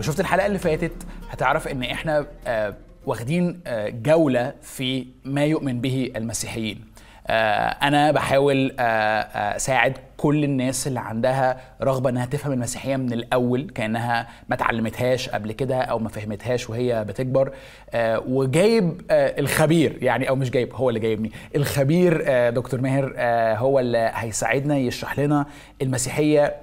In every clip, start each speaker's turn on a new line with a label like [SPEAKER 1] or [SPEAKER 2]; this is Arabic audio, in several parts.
[SPEAKER 1] لو شفت الحلقة اللي فاتت هتعرف إن إحنا آه، واخدين آه، جولة في ما يؤمن به المسيحيين. آه، أنا بحاول أساعد كل الناس اللي عندها رغبة إنها تفهم المسيحية من الأول كأنها ما اتعلمتهاش قبل كده أو ما فهمتهاش وهي بتكبر. وجايب الخبير يعني أو مش جايب هو اللي جايبني. الخبير دكتور ماهر هو اللي هيساعدنا يشرح لنا المسيحية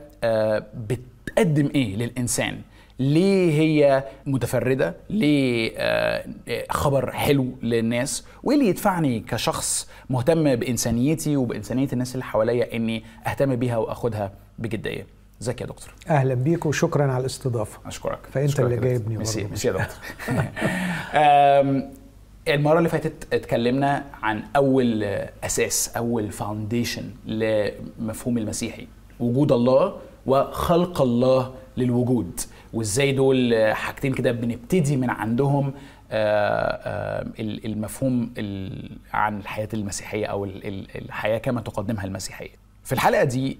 [SPEAKER 1] بتقدم إيه للإنسان. ليه هي متفردة؟ ليه آه، خبر حلو للناس؟ وايه اللي يدفعني كشخص مهتم بإنسانيتي وبإنسانية الناس اللي حواليا إني أهتم بيها وأخدها بجدية. ازيك يا دكتور؟
[SPEAKER 2] أهلا بيك وشكرا على الاستضافة.
[SPEAKER 1] أشكرك.
[SPEAKER 2] فأنت
[SPEAKER 1] أشكرك
[SPEAKER 2] اللي جايبني
[SPEAKER 1] دكتور. ميرسي يا دكتور. آم، المرة اللي فاتت اتكلمنا عن أول أساس أول فاونديشن لمفهوم المسيحي وجود الله وخلق الله للوجود. وازاي دول حاجتين كده بنبتدي من عندهم آه، آه، المفهوم ال- عن الحياة المسيحية أو ال- ال- الحياة كما تقدمها المسيحية. في الحلقة دي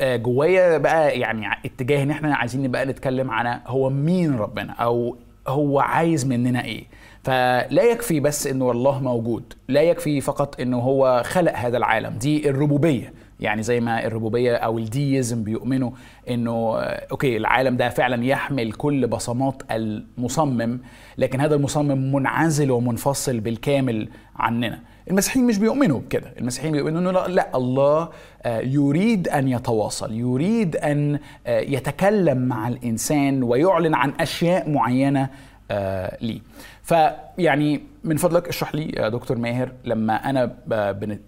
[SPEAKER 1] آه، جوايا بقى يعني اتجاه إن إحنا عايزين نبقى نتكلم عن هو مين ربنا أو هو عايز مننا إيه. فلا يكفي بس إنه الله موجود لا يكفي فقط إنه هو خلق هذا العالم. دي الربوبية. يعني زي ما الربوبية أو ال deism بيؤمنوا إنه آه، okay العالم ده فعلا يحمل كل بصمات المصمم لكن هذا المصمم منعزل ومنفصل بالكامل عننا. المسيحيين مش بيؤمنوا بكده. المسيحيين بيؤمنوا إنه لا, لا الله آه، يريد أن يتواصل يريد أن آه، يتكلم مع الإنسان ويعلن عن أشياء معينة ليه. فيعني من فضلك اشرح لي يا دكتور ماهر لما أنا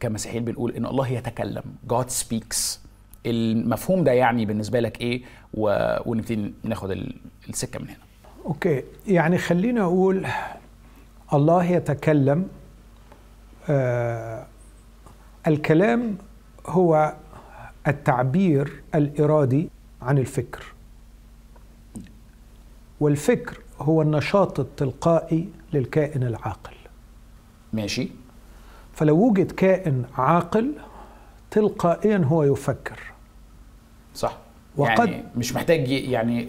[SPEAKER 1] كمسيحيين بنقول إن الله يتكلم God speaks. المفهوم ده يعني بالنسبة لك إيه. ونبتدي ناخد ال- السكة من هنا.
[SPEAKER 2] أوكي. يعني خلينا أقول الله يتكلم آه الكلام هو التعبير الإرادي عن الفكر. والفكر هو النشاط التلقائي للكائن العاقل.
[SPEAKER 1] ماشي.
[SPEAKER 2] فلو وجد كائن عاقل تلقائيا هو يفكر.
[SPEAKER 1] صح.
[SPEAKER 2] وقد-
[SPEAKER 1] يعني مش محتاج يعني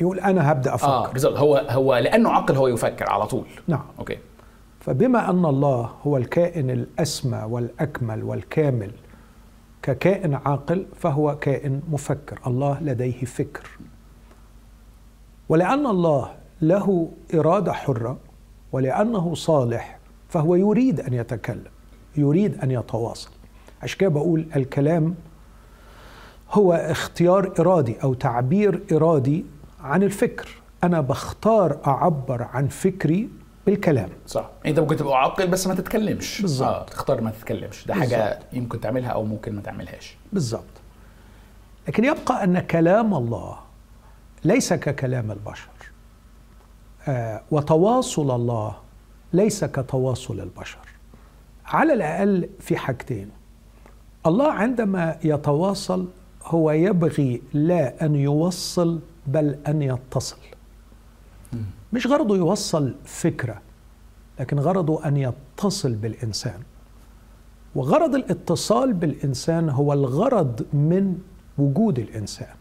[SPEAKER 2] يقول أنا هبدأ أفكر.
[SPEAKER 1] آه بالظبط هو هو لأنه عقل هو يفكر على طول.
[SPEAKER 2] نعم.
[SPEAKER 1] أوكي.
[SPEAKER 2] فبما أن الله هو الكائن الأسمى والأكمل والكامل ككائن عاقل فهو كائن مفكر. الله لديه فكر. ولأن الله له إرادة حرة ولأنه صالح فهو يريد أن يتكلم يريد أن يتواصل. عشان كده بقول الكلام هو اختيار إرادي أو تعبير إرادي عن الفكر. أنا بختار أعبر عن فكري بالكلام.
[SPEAKER 1] صح. أنت ممكن تبقى عاقل بس ما تتكلمش.
[SPEAKER 2] بالظبط.
[SPEAKER 1] آه. تختار ما تتكلمش. ده حاجة يمكن تعملها أو ممكن ما تعملهاش.
[SPEAKER 2] بالضبط لكن يبقى أن كلام الله ليس ككلام البشر. آه وتواصل الله ليس كتواصل البشر. على الأقل في حاجتين. الله عندما يتواصل هو يبغي لا أن يوصل بل أن يتصل. مش غرضه يوصل فكرة لكن غرضه أن يتصل بالإنسان. وغرض الاتصال بالإنسان هو الغرض من وجود الإنسان.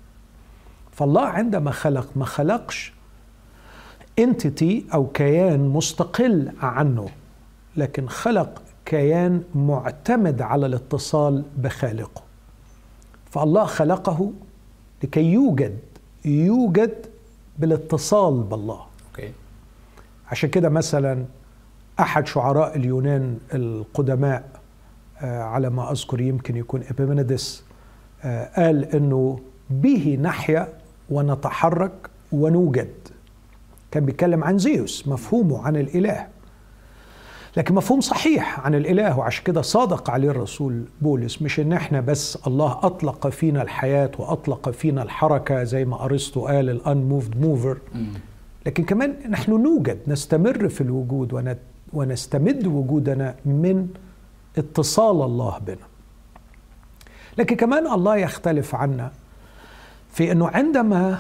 [SPEAKER 2] فالله عندما خلق ما خلقش انتيتي أو كيان مستقل عنه لكن خلق كيان معتمد على الاتصال بخالقه. فالله خلقه لكي يوجد يوجد بالاتصال بالله.
[SPEAKER 1] أوكي.
[SPEAKER 2] عشان كده مثلا أحد شعراء اليونان القدماء آه، على ما أذكر يمكن يكون إبيمينيدس آه، قال إنه به نحيا ونتحرك ونوجد. كان بيتكلم عن زيوس مفهومه عن الإله. لكن مفهوم صحيح عن الإله وعشان كده صادق عليه الرسول بولس. مش إن إحنا بس الله أطلق فينا الحياة وأطلق فينا الحركة زي ما ارسطو قال الانموفد موفر لكن كمان نحن نوجد نستمر في الوجود ونستمد وجودنا من اتصال الله بنا. لكن كمان الله يختلف عنا. في إنه عندما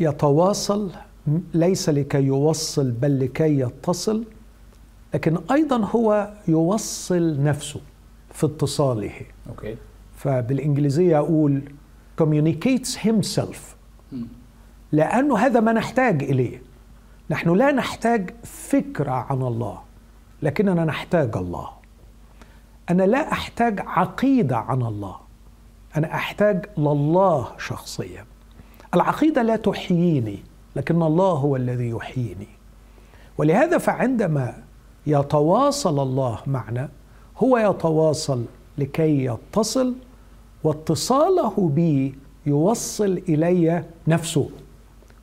[SPEAKER 2] يتواصل ليس لكي يوصل بل لكي يتصل لكن أيضا هو يوصل نفسه في اتصاله.
[SPEAKER 1] أوكي.
[SPEAKER 2] فبالإنجليزية أقول communicates himself. لأنه هذا ما نحتاج إليه. نحن لا نحتاج فكرة عن الله لكننا نحتاج الله. أنا لا أحتاج عقيدة عن الله. أنا أحتاج لله شخصيا. العقيدة لا تحييني لكن الله هو الذي يحييني. ولهذا فعندما يتواصل الله معنا هو يتواصل لكي يتصل واتصاله بي يوصل إلي نفسه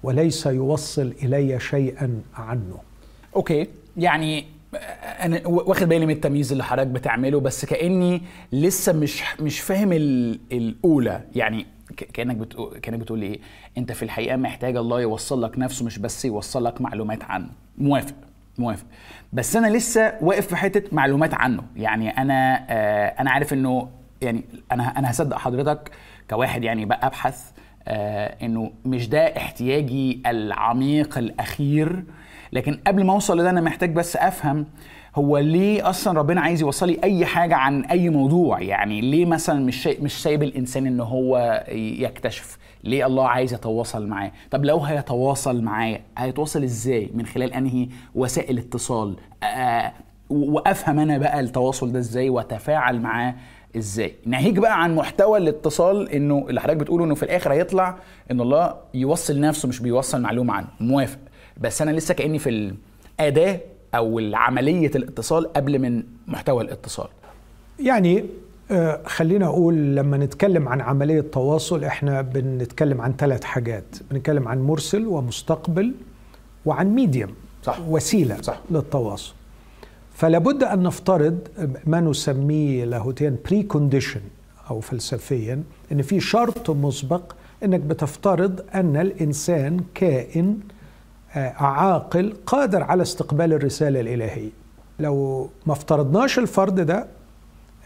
[SPEAKER 2] وليس يوصل إلي شيئا عنه.
[SPEAKER 1] okay يعني أنا واخد بالي من التمييز اللي حضرتك بتعمله بس كأني لسه مش مش فاهم الأولى. يعني كأنك بتقول كأنك بتقول إيه؟ أنت في الحقيقة محتاج الله يوصل لك نفسه مش بس يوصل لك معلومات عنه. موافق موافق. بس أنا لسه واقف في حتة معلومات عنه. يعني أنا آه أنا عارف إنه يعني أنا أنا هصدق حضرتك كواحد يعني بقى آه إنه مش ده احتياجي العميق الأخير لكن قبل ما اوصل لده أنا محتاج بس افهم هو ليه أصلا ربنا عايز يوصل لي اي حاجة عن اي موضوع؟ يعني ليه مثلا مش مش سايب الإنسان إن هو يكتشف؟ ليه الله عايز يتواصل معاه؟ طب لو هيتواصل معايا هيتواصل إزاي من خلال أنهي وسائل اتصال؟ آه وأفهم أنا بقى التواصل ده إزاي وأتفاعل معاه إزاي؟ ناهيك بقى عن محتوى الاتصال إنه اللي حضرتك بتقوله إنه في الآخر هيطلع إن الله يوصل نفسه مش بيوصل معلومة عنه. موافق؟ بس أنا لسه كأني في الأداة أو عمليه الاتصال قبل من محتوى الاتصال
[SPEAKER 2] يعني خلينا أقول لما نتكلم عن عملية تواصل إحنا بنتكلم عن ثلاث حاجات بنتكلم عن مرسل ومستقبل وعن medium
[SPEAKER 1] صح.
[SPEAKER 2] وسيلة
[SPEAKER 1] صح.
[SPEAKER 2] للتواصل فلا بد أن نفترض ما نسميه لاهوتيا precondition أو فلسفيا إن في شرط مسبق إنك بتفترض أن الإنسان كائن عاقل قادر على استقبال الرسالة الإلهية. لو ما افترضناش الفرض ده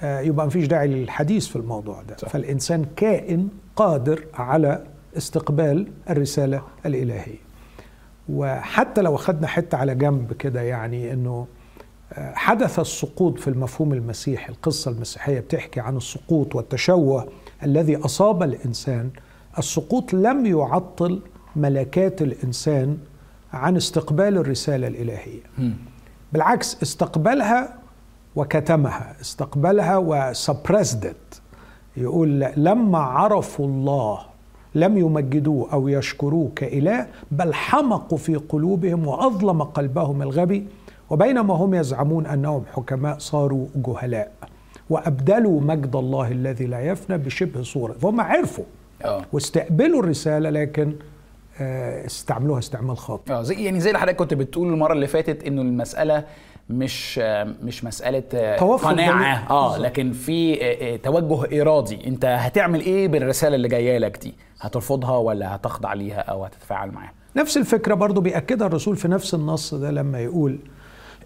[SPEAKER 2] يبقى مفيش داعي للحديث في الموضوع ده.
[SPEAKER 1] صح.
[SPEAKER 2] فالإنسان كائن قادر على استقبال الرسالة الإلهية. وحتى لو أخذنا حتة على جنب كده يعني أنه حدث السقوط في المفهوم المسيحي. القصة المسيحية بتحكي عن السقوط والتشوه الذي أصاب الإنسان. السقوط لم يعطل ملكات الإنسان عن استقبال الرسالة الإلهية. بالعكس استقبلها وكتمها استقبلها وسبرسدت يقول لما عرفوا الله لم يمجدوه أو يشكروه كإله بل حمقوا في قلوبهم وأظلم قلبهم الغبي وبينما هم يزعمون أنهم حكماء صاروا جهلاء وأبدلوا مجد الله الذي لا يفنى بشبه صورة. فهم عرفوا
[SPEAKER 1] آه.
[SPEAKER 2] واستقبلوا الرسالة لكن استعملوها استعمال خاطئ.
[SPEAKER 1] آه زي يعني زي اللي حضرتك كنت بتقول المرة اللي فاتت إنه المسألة مش مش مسألة
[SPEAKER 2] توفر
[SPEAKER 1] قناعة.
[SPEAKER 2] آه.
[SPEAKER 1] لكن في توجه إرادي. أنت هتعمل إيه بالرسالة اللي جاية لك دي؟ هترفضها ولا هتخضع ليها أو هتتفاعل معاها؟
[SPEAKER 2] نفس الفكرة برضو بيأكدها الرسول في نفس النص ده لما يقول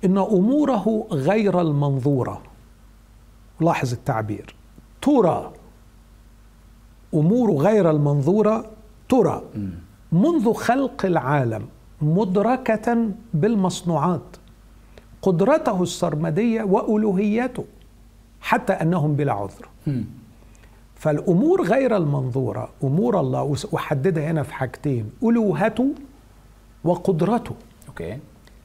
[SPEAKER 2] إن أموره غير المنظورة. لاحظ التعبير. ترى. أمور غير المنظورة ترى. منذ خلق العالم مدركة بالمصنوعات قدرته السرمدية وألوهيته حتى أنهم بلا عذر. فالأمور غير المنظورة أمور الله وحددها هنا في حاجتين ألوهته وقدرته.
[SPEAKER 1] أوكي.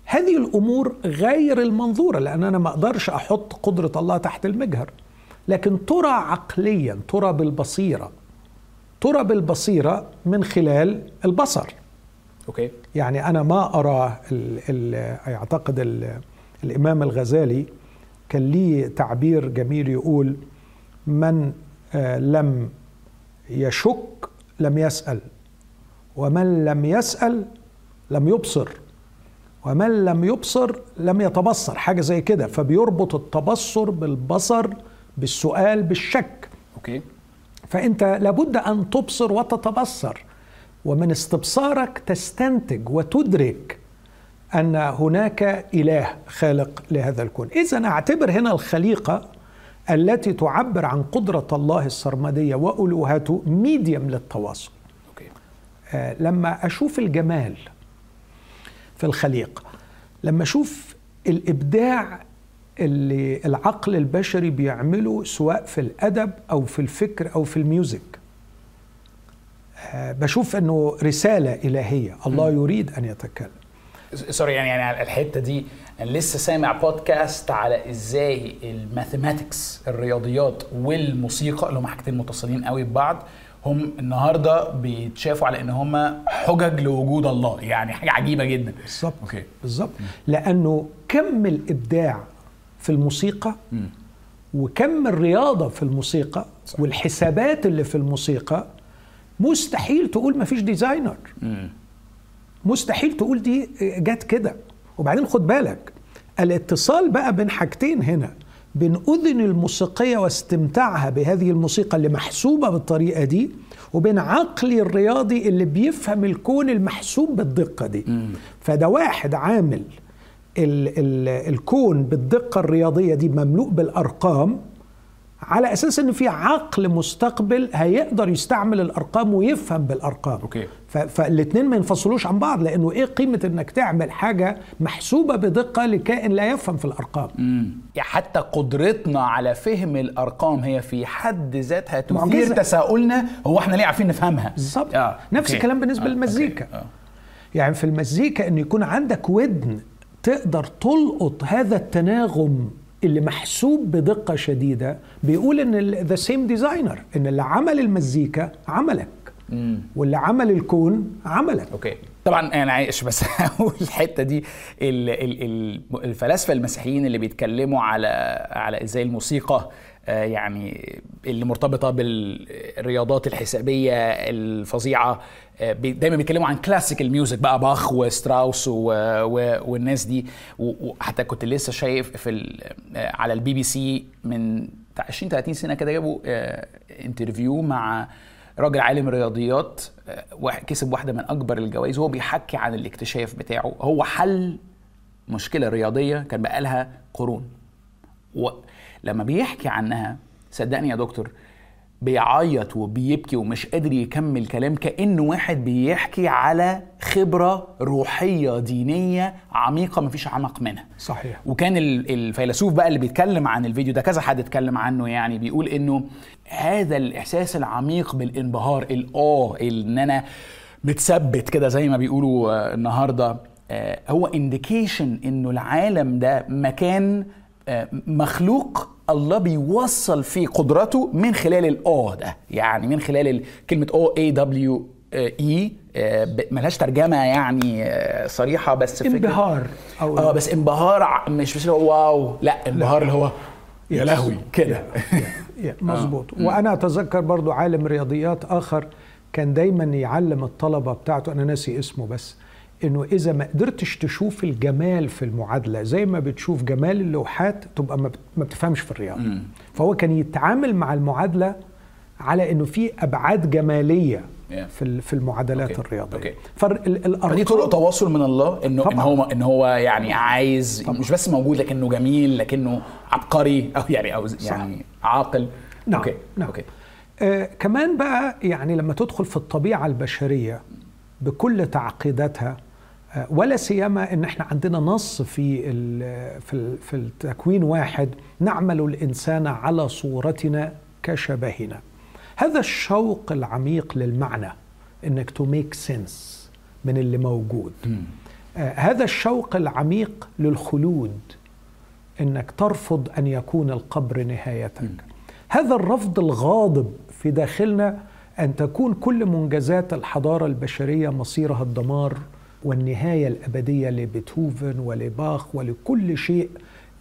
[SPEAKER 2] هذه الأمور غير المنظورة لأن أنا ما أقدرش أحط قدرة الله تحت المجهر. لكن ترى عقليا ترى بالبصيرة ترى بالبصيرة من خلال البصر.
[SPEAKER 1] أوكي.
[SPEAKER 2] يعني أنا ما أرى ال ال أعتقد ال الإمام الغزالي كان ليه تعبير جميل يقول من آه، لم يشك لم يسأل ومن لم يسأل لم يبصر ومن لم يبصر لم يتبصر حاجة زي كده فبيربط التبصر بالبصر بالسؤال بالشك.
[SPEAKER 1] okay.
[SPEAKER 2] فأنت لابد أن تبصر وتتبصر. ومن استبصارك تستنتج وتدرك أن هناك إله خالق لهذا الكون. إذا أعتبر هنا الخليقة التي تعبر عن قدرة الله السرمدية وألوهته medium للتواصل.
[SPEAKER 1] okay.
[SPEAKER 2] آه، لما أشوف الجمال في الخليقة لما أشوف الإبداع اللي العقل البشري بيعمله سواء في الأدب أو في الفكر أو في ال music. آه، بشوف إنه رسالة إلهية. الله يريد أن يتكلم.
[SPEAKER 1] sorry يعني يعني الحتة دي أنا لسه سامع بودكاست على إزاي ال mathematics الرياضيات والموسيقى اللي هم حاجتين متصلين قوي ببعض هم النهارده بيتشافوا على إن هم حجج لوجود الله. يعني حاجة عجيبة جدا.
[SPEAKER 2] بالظبط.
[SPEAKER 1] okay.
[SPEAKER 2] بالظبط. لأنه كم الإبداع في الموسيقى. وكم الرياضة في الموسيقى
[SPEAKER 1] صح.
[SPEAKER 2] والحسابات اللي في الموسيقى مستحيل تقول ما فيش
[SPEAKER 1] designer.
[SPEAKER 2] مستحيل تقول دي جت كده وبعدين خد بالك الاتصال بقى بين حاجتين هنا بين أذن الموسيقية واستمتاعها بهذه الموسيقى اللي محسوبة بالطريقة دي وبين عقلي الرياضي اللي بيفهم الكون المحسوب بالدقة دي فده واحد عامل ال ال الكون بالدقة الرياضية دي مملوء بالأرقام على أساس إن في عقل مستقبل هيقدر يستعمل الأرقام ويفهم بالأرقام
[SPEAKER 1] أوكي.
[SPEAKER 2] فالاثنين ما ينفصلوش عن بعض لأنه إيه قيمة إنك تعمل حاجة محسوبة بدقة لكائن لا يفهم في الأرقام
[SPEAKER 1] مم. يعني حتى قدرتنا على فهم الأرقام هي في حد ذاتها تثير. تساؤلنا هو إحنا ليه عارفين نفهمها
[SPEAKER 2] بالظبط
[SPEAKER 1] آه.
[SPEAKER 2] نفس
[SPEAKER 1] okay.
[SPEAKER 2] الكلام بالنسبة
[SPEAKER 1] آه.
[SPEAKER 2] للمزيكا.
[SPEAKER 1] آه.
[SPEAKER 2] يعني في المزيكا إن يكون عندك ودن تقدر تلقط هذا التناغم اللي محسوب بدقة شديدة بيقول إن the same designer إن اللي عمل المزيكا عملك.
[SPEAKER 1] مم.
[SPEAKER 2] واللي عمل الكون عملك.
[SPEAKER 1] okay. طبعا أنا عايش بس أقول الحتة دي. ال- ال- ال- الفلاسفة المسيحيين اللي بيتكلموا على على إزاي الموسيقى آه، يعني اللي مرتبطة بالرياضات الحسابية الفظيعة دايما بيتكلموا عن classical music بقى باخ وستراوس و- و- والناس دي. وحتى كنت لسه شايف في ال- آه، على البي بي سي من بتاع 20 30 سنة كده جابوا آه، interview مع راجل عالم رياضيات آه، كسب واحدة من أكبر الجوائز. وهو بيحكي عن الاكتشاف بتاعه. هو حل مشكلة رياضية كان بقالها قرون. ولما بيحكي عنها صدقني يا دكتور بيعيط وبيبكي ومش قادر يكمل كلام كانه واحد بيحكي على خبرة روحية دينية عميقة مفيش اعمق منها.
[SPEAKER 2] صحيح.
[SPEAKER 1] وكان ال- الفيلسوف بقى اللي بيتكلم عن الفيديو ده كذا حد اتكلم عنه يعني بيقول إنه هذا الإحساس العميق بالانبهار ال awe إن أنا متثبت كده زي ما بيقولوا آه، النهارده آه، هو indication إنه العالم ده مكان مخلوق الله بيوصل فيه قدرته من خلال ال awe ده. يعني من خلال ال- كلمة أو اي دبليو اي ملهاش ترجمة يعني آه، صريحة بس فكرة-
[SPEAKER 2] انبهار أو
[SPEAKER 1] آه بس انبهار مش مش wow. لا انبهار اللي هو يا لهوي كده.
[SPEAKER 2] يا- مظبوط. وأنا أتذكر برضو عالم رياضيات آخر كان دايما يعلم الطلبة بتاعته أنا ناسي اسمه بس إنه إذا ما قدرتش تشوف الجمال في المعادلة زي ما بتشوف جمال اللوحات تبقى ما بت- ما بتفهمش في
[SPEAKER 1] الرياضة.
[SPEAKER 2] فهو كان يتعامل مع المعادلة على إنه في أبعاد
[SPEAKER 1] جمالية.
[SPEAKER 2] في في المعادلات
[SPEAKER 1] okay.
[SPEAKER 2] الرياضية
[SPEAKER 1] okay.
[SPEAKER 2] فالأرقام
[SPEAKER 1] فدي طرق تواصل من الله إنه إن
[SPEAKER 2] طبعاً.
[SPEAKER 1] هو إن هو يعني عايز مش بس موجود لكنه جميل لكنه عبقري أو يعني أو يعني عاقل
[SPEAKER 2] نعم
[SPEAKER 1] okay
[SPEAKER 2] نعم.
[SPEAKER 1] okay
[SPEAKER 2] آه كمان بقى يعني لما تدخل في الطبيعة البشرية بكل تعقيداتها ولا سيما إن إحنا عندنا نص في في التكوين واحد نعمل الإنسان على صورتنا كشبهنا. هذا الشوق العميق للمعنى إنك to make sense من اللي موجود. آه هذا الشوق العميق للخلود إنك ترفض أن يكون القبر نهايتك. هذا الرفض الغاضب في داخلنا أن تكون كل منجزات الحضارة البشرية مصيرها الدمار والنهاية الأبدية لبيتهوفن ولباخ ولكل شيء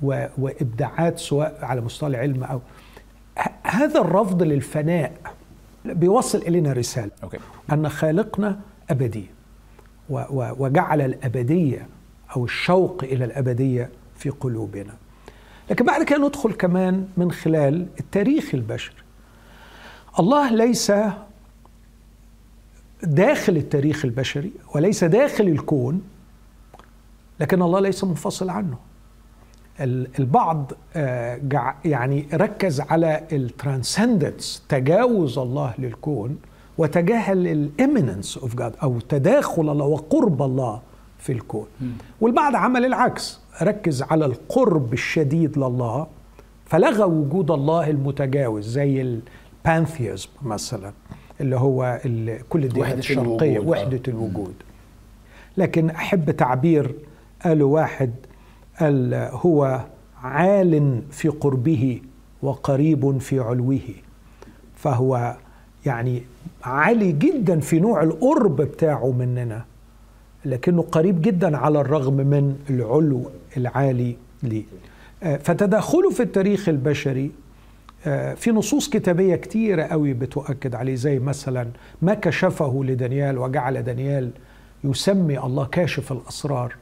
[SPEAKER 2] و- وإبداعات سواء على مستوى العلم أو هذا الرفض للفناء بيوصل إلينا رسالة.
[SPEAKER 1] أوكي.
[SPEAKER 2] أن خالقنا و- وجعل الأبدية أو الشوق إلى الأبدية في قلوبنا. لكن بعد كده ندخل كمان من خلال التاريخ البشري. الله ليس داخل التاريخ البشري وليس داخل الكون لكن الله ليس منفصل عنه. ال- البعض آه، يعني ركز على الترانسندنس تجاوز الله للكون وتجاهل الـ immanence of God أو تداخل الله وقرب الله في الكون. والبعض عمل العكس ركز على القرب الشديد لله فلغى وجود الله المتجاوز زي ال pantheism مثلا. اللي هو ال- كل الديانات
[SPEAKER 1] وحدة
[SPEAKER 2] الشرقية
[SPEAKER 1] الوجود،.
[SPEAKER 2] وحدة الوجود. لكن أحب تعبير قاله واحد قال هو عال في قربه وقريب في علوه. فهو يعني عالي جدا في نوع القرب بتاعه مننا لكنه قريب جدا على الرغم من العلو العالي ليه آه، فتدخله في التاريخ البشري في نصوص كتابية كتيرة قوي بتؤكد عليه زي مثلا ما كشفه لدانيال وجعل دانيال يسمي الله كاشف الأسرار.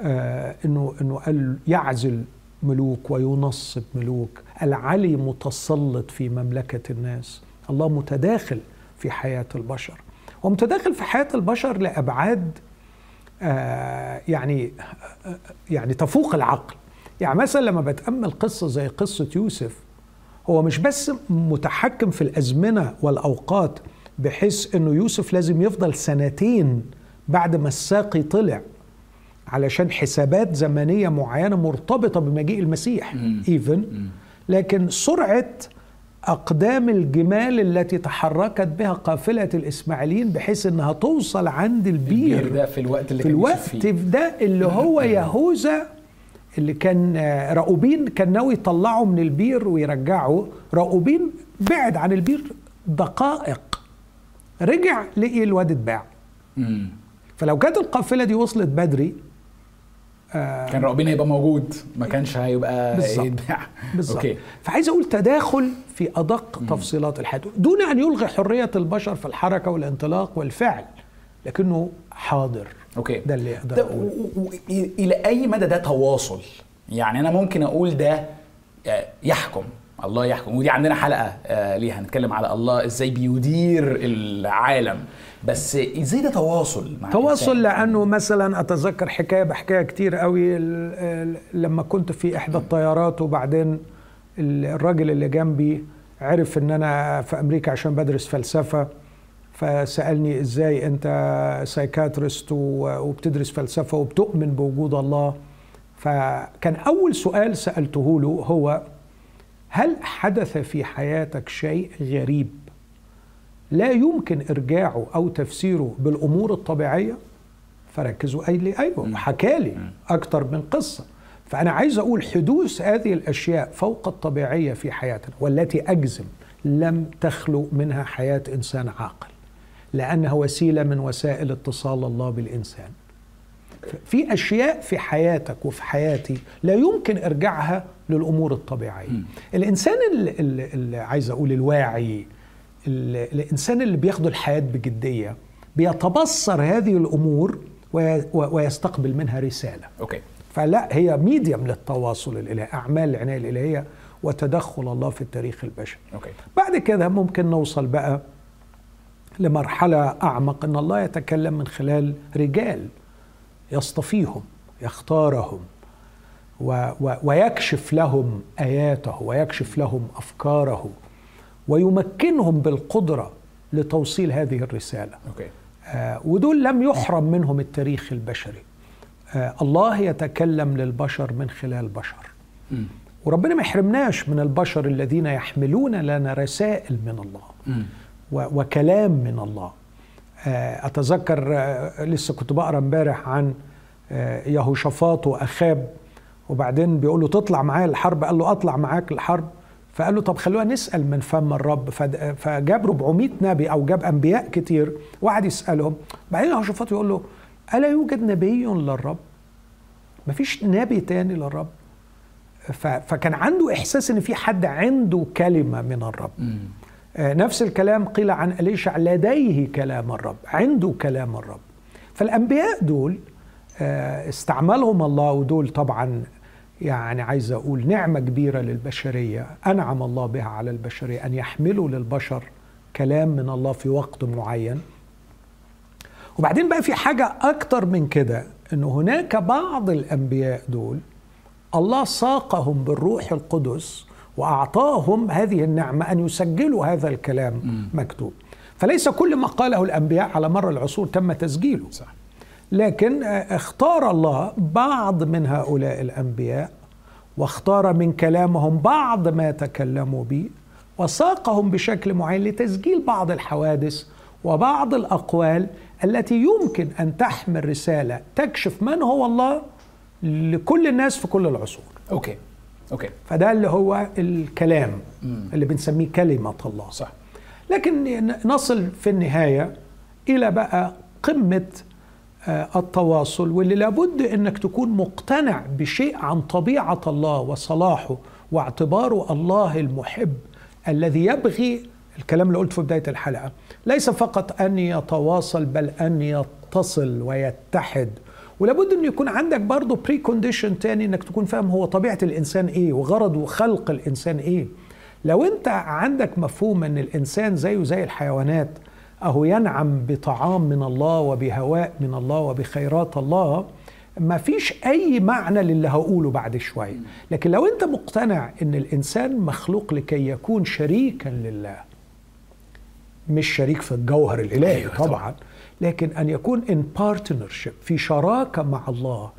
[SPEAKER 2] آه، إنه إنه قال يعزل ملوك وينصب ملوك. العلي متسلط في مملكة الناس. الله متداخل في حياة البشر. ومتداخل في حياة البشر لأبعاد آه، يعني آه، يعني تفوق العقل. يعني مثلا لما بتأمل قصة زي قصة يوسف هو مش بس متحكم في الأزمنة والأوقات بحيث أنه يوسف لازم يفضل سنتين بعد ما الساقي طلع علشان حسابات زمنية معينة مرتبطة بمجيء المسيح even لكن سرعة أقدام الجمال التي تحركت بها قافلة الإسماعيليين بحيث أنها توصل عند البير
[SPEAKER 1] البير ده في الوقت اللي
[SPEAKER 2] في الوقت
[SPEAKER 1] فيه.
[SPEAKER 2] ده اللي هو يهوذا اللي كان آه، راؤوبين كان ناوي يطلعه من البير ويرجعه راؤوبين بعد عن البير دقائق. رجع لقي الواد اتباع.
[SPEAKER 1] مم.
[SPEAKER 2] فلو كانت القافلة دي وصلت بدري آه
[SPEAKER 1] كان رابين هيبقى موجود ما كانش هيبقى
[SPEAKER 2] بالظبط.
[SPEAKER 1] يتباع.
[SPEAKER 2] بالظبط. فعايز أقول تداخل في أدق تفصيلات الحياة. دون أن يلغي حرية البشر في الحركة والانطلاق والفعل لكنه حاضر.
[SPEAKER 1] أوكي.
[SPEAKER 2] ده اللي أقدر
[SPEAKER 1] ده
[SPEAKER 2] أقوله.
[SPEAKER 1] و- و- و- إلى أي مدى ده تواصل؟ يعني أنا ممكن أقول ده آه، يحكم. الله يحكم. ودي عندنا حلقة آه، ليها. هنتكلم على الله إزاي بيدير العالم. بس إزاي ده تواصل مع
[SPEAKER 2] تواصل
[SPEAKER 1] الإنسان؟
[SPEAKER 2] لأنه مثلا أتذكر حكاية بحكاية كتير قوي لما كنت في إحدى الطيارات وبعدين ال- الراجل اللي جنبي عرف إن أنا في أمريكا عشان بدرس فلسفة. فسألني إزاي أنت سايكاتريست وبتدرس فلسفة وبتؤمن بوجود الله. فكان أول سؤال سألته له هو هل حدث في حياتك شيء غريب لا يمكن إرجاعه أو تفسيره بالأمور الطبيعية؟ فركزوا قال لي أيوه وحكى لي أكتر من قصة. فأنا عايز أقول حدوث هذه الأشياء فوق الطبيعية في حياتنا والتي أجزم لم تخلو منها حياة إنسان عاقل. لأنها وسيلة من وسائل اتصال الله بالإنسان. في أشياء في حياتك وفي حياتي لا يمكن ارجعها للأمور الطبيعية. الإنسان اللي, اللي, اللي عايز أقول الواعي ال- الإنسان اللي بياخد الحياة بجدية بيتبصر هذه الأمور وي- ويستقبل منها رسالة.
[SPEAKER 1] أوكي.
[SPEAKER 2] فلا هي medium للتواصل الإلهي أعمال العناية الإلهية وتدخل الله في التاريخ البشري.
[SPEAKER 1] okay.
[SPEAKER 2] بعد كده ممكن نوصل بقى لمرحلة أعمق أن الله يتكلم من خلال رجال يصطفيهم يختارهم و و ويكشف لهم آياته ويكشف لهم أفكاره ويمكنهم بالقدرة لتوصيل هذه الرسالة.
[SPEAKER 1] أوكي.
[SPEAKER 2] آه، ودول لم يحرم منهم التاريخ البشري. آه، الله يتكلم للبشر من خلال بشر. وربنا ما يحرمناش من البشر الذين يحملون لنا رسائل من الله.
[SPEAKER 1] مم.
[SPEAKER 2] وكلام من الله. آه، أتذكر آه، لسه كنت بقرأ امبارح عن آه، يهوشافاط وأخاب وبعدين بيقول له تطلع معايا الحرب قال له أطلع معاك الحرب. فقال له طب خلونا نسأل من فم الرب. فجاب 400 نبي أو جاب أنبياء كتير وقعد يسألهم. بعدين يهوشافاط يقول له ألا يوجد نبي للرب؟ مفيش نبي تاني للرب. فكان عنده إحساس إن في حد عنده كلمة من الرب. نفس الكلام قيل عن أليشع لديه كلام الرب عنده كلام الرب. فالأنبياء دول آه، استعملهم الله ودول طبعا يعني عايز أقول نعمة كبيرة للبشرية أنعم الله بها على البشرية أن يحملوا للبشر كلام من الله في وقت معين. وبعدين بقى في حاجة أكتر من كده أنه هناك بعض الأنبياء دول الله ساقهم بالروح القدس وأعطاهم هذه النعمة أن يسجلوا هذا الكلام مكتوب. فليس كل ما قاله الأنبياء على مر العصور تم تسجيله.
[SPEAKER 1] صح.
[SPEAKER 2] لكن آه، اختار الله بعض من هؤلاء الأنبياء واختار من كلامهم بعض ما تكلموا به وساقهم بشكل معين لتسجيل بعض الحوادث وبعض الأقوال التي يمكن أن تحمل رسالة تكشف من هو الله لكل الناس في كل العصور.
[SPEAKER 1] okay. okay.
[SPEAKER 2] فده اللي هو الكلام اللي بنسميه كلمة الله.
[SPEAKER 1] صح.
[SPEAKER 2] لكن نصل في النهاية إلى بقى قمة آه، التواصل واللي لابد إنك تكون مقتنع بشيء عن طبيعة الله وصلاحه واعتباره الله المحب الذي يبغي الكلام اللي قلته في بداية الحلقة ليس فقط أن يتواصل بل أن يتصل ويتحد ولابد أن يكون عندك برضه precondition تاني إنك تكون فاهم هو طبيعة الإنسان إيه وغرض وخلق الإنسان إيه لو أنت عندك مفهوم إن الإنسان زيه زي الحيوانات أهو ينعم بطعام من الله وبهواء من الله وبخيرات الله ما فيش أي معنى للي هقوله بعد شوية لكن لو أنت مقتنع إن الإنسان مخلوق لكي يكون شريكا لله مش شريك في الجوهر الإلهي
[SPEAKER 1] أيوة
[SPEAKER 2] طبعا,
[SPEAKER 1] طبعاً.
[SPEAKER 2] لكن أن يكون ان بارتنرشيب في شراكة مع الله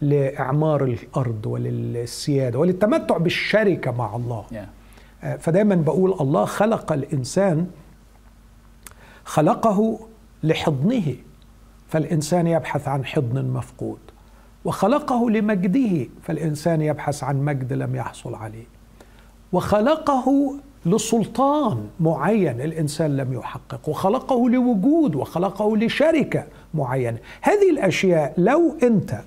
[SPEAKER 2] لإعمار الأرض وللسيادة وللتمتع بالشركة مع الله.
[SPEAKER 1] Yeah.
[SPEAKER 2] آه، فدايما بقول الله خلق الإنسان خلقه لحضنه فالإنسان يبحث عن حضن مفقود. وخلقه لمجده فالإنسان يبحث عن مجد لم يحصل عليه. وخلقه لسلطان معين الإنسان لم يحقق وخلقه لوجود وخلقه لشركة معينة. هذه الأشياء لو أنت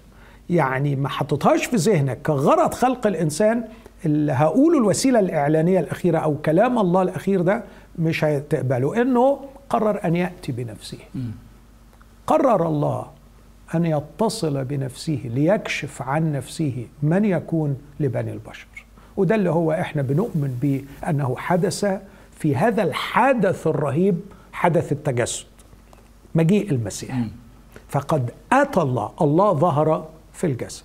[SPEAKER 2] يعني ما حطيتهاش في ذهنك كغرض خلق الإنسان اللي هقوله الوسيلة الإعلانية الأخيرة أو كلام الله الأخير ده مش هتقبله. إنه قرر أن يأتي بنفسه. قرر الله أن يتصل بنفسه ليكشف عن نفسه من يكون لبني البشر. وده اللي هو إحنا بنؤمن به أنه حدث في هذا الحدث الرهيب حدث التجسد مجيء المسيح. فقد أتى الله الله ظهر في الجسد.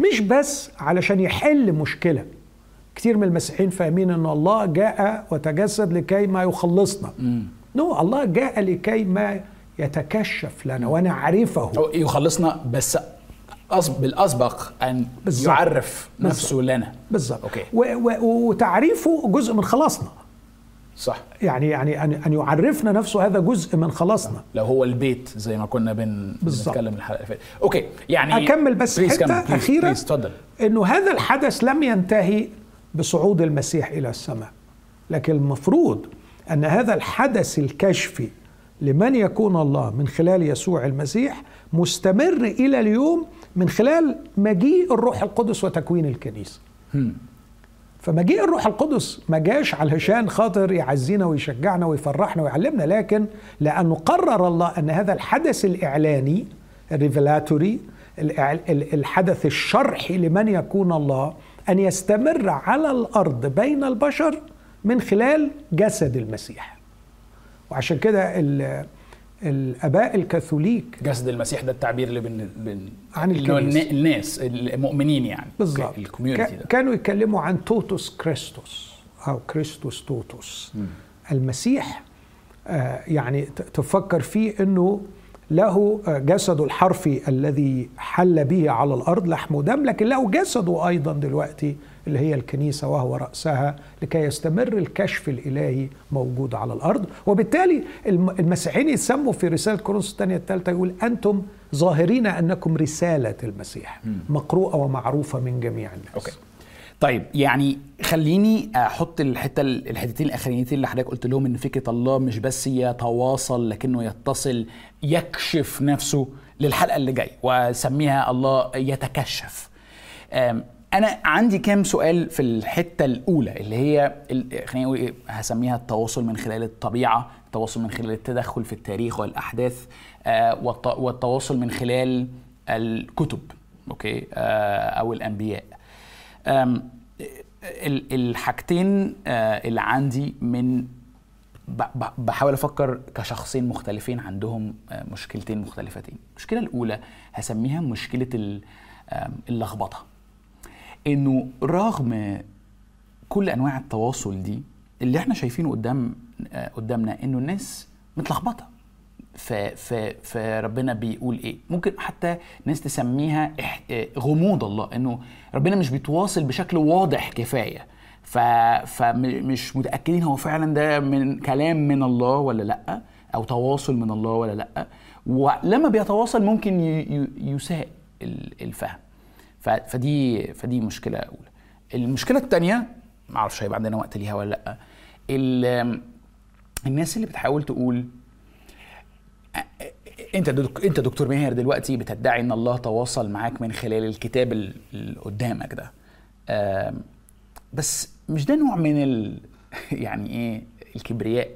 [SPEAKER 2] مش بس علشان يحل مشكلة كتير من المسيحيين فاهمين إن الله جاء وتجسد لكي ما يخلصنا. نو الله جاء لكي ما يتكشف لنا ونعرفه
[SPEAKER 1] أو يخلصنا بس بالأسبق أن
[SPEAKER 2] بالظبط.
[SPEAKER 1] يعرف نفسه لنا.
[SPEAKER 2] بالظبط
[SPEAKER 1] okay.
[SPEAKER 2] و- و- وتعريفه جزء من خلاصنا.
[SPEAKER 1] صح.
[SPEAKER 2] يعني يعني ان أن يعرفنا نفسه هذا جزء من خلاصنا.
[SPEAKER 1] لو هو البيت زي ما كنا بن. بنتكلم الحلقة اللي okay يعني
[SPEAKER 2] أكمل بس حتة
[SPEAKER 1] كمل. أخيرة.
[SPEAKER 2] إنه هذا الحدث لم ينتهي بصعود المسيح إلى السماء. لكن المفروض أن هذا الحدث الكشفي لمن يكون الله من خلال يسوع المسيح مستمر إلى اليوم من خلال مجيء الروح القدس وتكوين الكنيسة. فمجيء الروح القدس ما جاش علشان خاطر يعزينا ويشجعنا ويفرحنا ويعلمنا لكن لأنه قرر الله أن هذا الحدث الإعلاني الريفلاتوري الحدث الشرحي لمن يكون الله أن يستمر على الأرض بين البشر من خلال جسد المسيح. وعشان كده ال- الآباء الكاثوليك.
[SPEAKER 1] جسد المسيح ده التعبير اللي بن, بن
[SPEAKER 2] عن الكنيسة.
[SPEAKER 1] النا- الناس المؤمنين يعني
[SPEAKER 2] بالظبط.
[SPEAKER 1] ال
[SPEAKER 2] community
[SPEAKER 1] ده.
[SPEAKER 2] كانوا يتكلموا عن totus Christus أو Christus totus. المسيح آه، يعني تفكر فيه إنه له جسده الحرفي الذي حل به على الأرض لحم ودم لكن له جسده أيضا دلوقتي اللي هي الكنيسة وهو رأسها لكي يستمر الكشف الإلهي موجود على الأرض. وبالتالي الم- المسيحيين يسموا في رسالة كورنثوس الثانية الثالثة يقول أنتم ظاهرين أنكم رسالة المسيح مقروءة ومعروفة من جميع الناس.
[SPEAKER 1] أوكي. طيب يعني خليني أحط الحتة الحتتين الأخرانيتين اللي حضرتك قلت لهم إن فكرة الله مش بس يتواصل لكنه يتصل يكشف نفسه للحلقة اللي جاية وسميها الله يتكشف. أنا عندي كام سؤال في الحتة الأولى اللي هي أقول إيه، هسميها التواصل من خلال الطبيعة التواصل من خلال التدخل في التاريخ والأحداث آه، والت- والتواصل من خلال الكتب أوكي آه، أو الأنبياء. الحاجتين آه، اللي عندي من بحاول أفكر كشخصين مختلفين عندهم آه، مشكلتين مختلفتين. المشكلة الأولى هسميها مشكلة اللخبطة. إنه رغم كل أنواع التواصل دي اللي إحنا شايفينه قدام آه، قدامنا إنه الناس متلخبطة. ف ف فربنا بيقول إيه ممكن حتى ناس تسميها غموض الله إنه ربنا مش بيتواصل بشكل واضح كفاية. فمش متأكدين هو فعلا ده من كلام من الله ولا لأ أو تواصل من الله ولا لأ ولما بيتواصل ممكن. يساء ال- الفهم. فدي فدي مشكلة أولى المشكلة الثانية ما أعرفش هيبقى عندنا وقت ليها ولا لأ ال... الناس اللي بتحاول تقول انت دك... انت دكتور ماهر دلوقتي بتدعي ان الله تواصل معاك من خلال الكتاب ال- اللي قدامك ده. بس مش ده نوع من ال... يعني إيه الكبرياء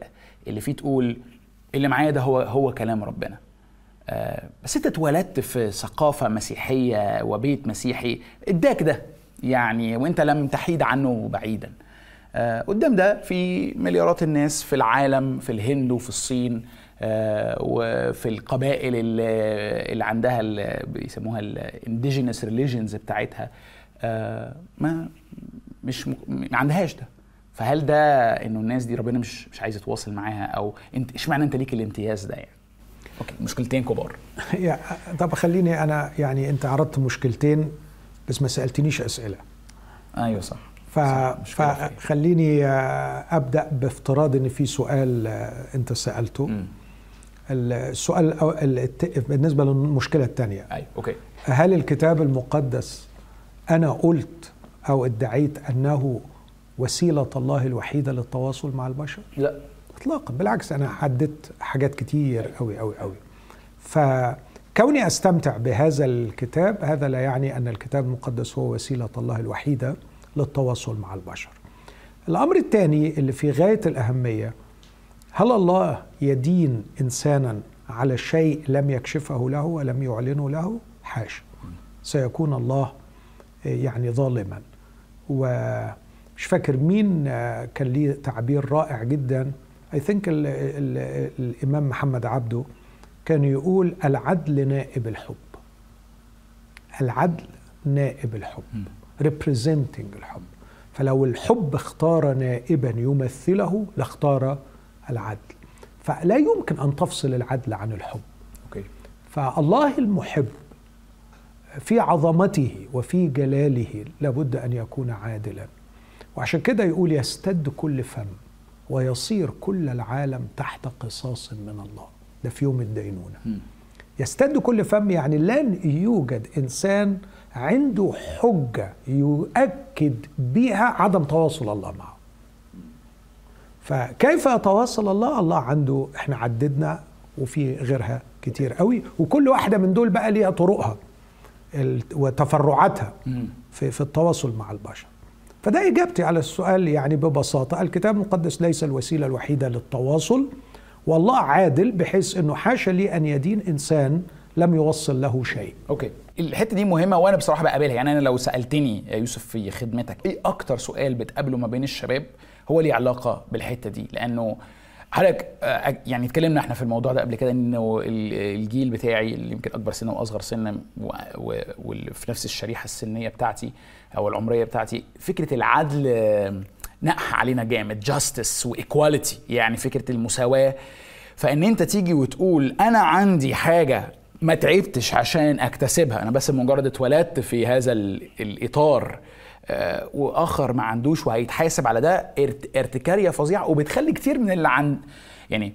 [SPEAKER 1] اللي فيه تقول اللي معايا ده هو هو كلام ربنا. آه، بس انت اتولدت في ثقافة مسيحية وبيت مسيحي اداك ده يعني وانت لم تحيد عنه بعيدا. آه، قدام ده في مليارات الناس في العالم في الهند وفي الصين. وفي القبائل اللي, عندها اللي بيسموها ال indigenous religions بتاعتها آه، ما مش م- ما عندهاش ده. فهل ده إنه الناس دي ربنا مش مش عايز يتواصل معاها؟ أو انت إشمعنى أنت ليك الامتياز ده يعني؟ أوكي مشكلتين كبار.
[SPEAKER 2] طب خليني أنا يعني أنت عرضت مشكلتين بس ما سألتنيش أسئلة.
[SPEAKER 1] أيوه صح.
[SPEAKER 2] ف... فخليني آه، أبدأ بافتراض إن في سؤال آه، أنت سألته.
[SPEAKER 1] مم.
[SPEAKER 2] السؤال بالنسبة للمشكلة الثانية
[SPEAKER 1] أيوه أوكي.
[SPEAKER 2] هل الكتاب المقدس أنا قلت أو ادعيت أنه وسيلة الله الوحيدة للتواصل مع البشر؟
[SPEAKER 1] لا.
[SPEAKER 2] اطلاقا بالعكس أنا حددت حاجات كتير قوي قوي قوي فكوني أستمتع بهذا الكتاب هذا لا يعني أن الكتاب المقدس هو وسيلة الله الوحيدة للتواصل مع البشر. الأمر الثاني اللي في غاية الأهمية هل الله يدين إنسانا على شيء لم يكشفه له ولم يعلنه له؟ حاشا سيكون الله يعني ظالما. ومش فاكر مين آه، كان ليه تعبير رائع جدا. اي ثينك الإمام محمد عبده كان يقول العدل نائب الحب. العدل نائب الحب representing الحب. فلو الحب اختار نائبا يمثله لاختار العدل. فلا يمكن أن تفصل العدل عن الحب.
[SPEAKER 1] okay.
[SPEAKER 2] فالله المحب في عظمته وفي جلاله لابد أن يكون عادلا. وعشان كده يقول يستد كل فم ويصير كل العالم تحت قصاص من الله. ده في يوم الدينونة.
[SPEAKER 1] مم.
[SPEAKER 2] يستد كل فم يعني لن يوجد إنسان عنده حجة يؤكد بها عدم تواصل الله معه. فكيف يتواصل الله؟ الله عنده إحنا عددنا وفي غيرها كتير قوي وكل واحدة من دول بقى ليها طرقها وتفرعاتها. في في التواصل مع البشر. فده إجابتي على السؤال يعني ببساطة. الكتاب المقدس ليس الوسيلة الوحيدة للتواصل والله عادل بحيث إنه حاشا لي أن يدين إنسان لم يوصل له شيء.
[SPEAKER 1] okay. الحتة دي مهمة وأنا بصراحة بقابلها. يعني أنا لو سألتني يا يوسف في خدمتك إيه أكتر سؤال بتقابله ما بين الشباب هو ليه علاقة بالحتة دي؟ لأنه حضرتك آه، يعني اتكلمنا إحنا في الموضوع ده قبل كده إنه ال- الجيل بتاعي اللي يمكن أكبر سنا وأصغر سنا واللي في نفس الشريحة السنية بتاعتي أو العمرية بتاعتي فكرة العدل نقح علينا جامد justice و equality يعني فكرة المساواة. فإن أنت تيجي وتقول أنا عندي حاجة ما تعبتش عشان أكتسبها أنا بس مجرد اتولدت في هذا ال- الإطار وآخر ما عندوش وهيتحاسب على ده ارت- ارتكارية فظيعة وبتخلي كتير من اللي عن يعني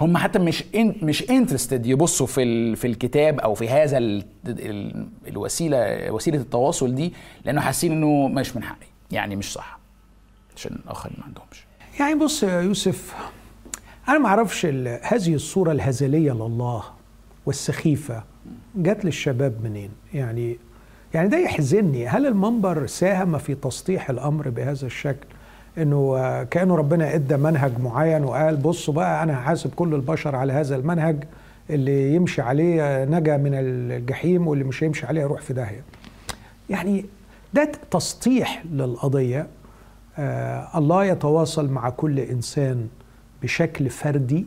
[SPEAKER 1] هم حتى مش ان مش انترستد يبصوا في ال... في الكتاب أو في هذا ال... ال... الوسيلة وسيلة التواصل دي لأنه حاسين إنه مش من حقي. يعني مش صح. عشان الاخرين ما عندهمش.
[SPEAKER 2] يعني بص يا يوسف أنا ما أعرفش هذه الصورة الهزلية لله والسخيفة جت للشباب منين؟ يعني يعني ده يحزنني. هل المنبر ساهم في تسطيح الأمر بهذا الشكل؟ إنه كأنه ربنا إدى منهج معين وقال بصوا بقى أنا هحاسب كل البشر على هذا المنهج اللي يمشي عليه نجا من الجحيم واللي مش هيمشي عليه يروح في داهية. يعني ده تسطيح للقضية. آه الله يتواصل مع كل إنسان بشكل فردي.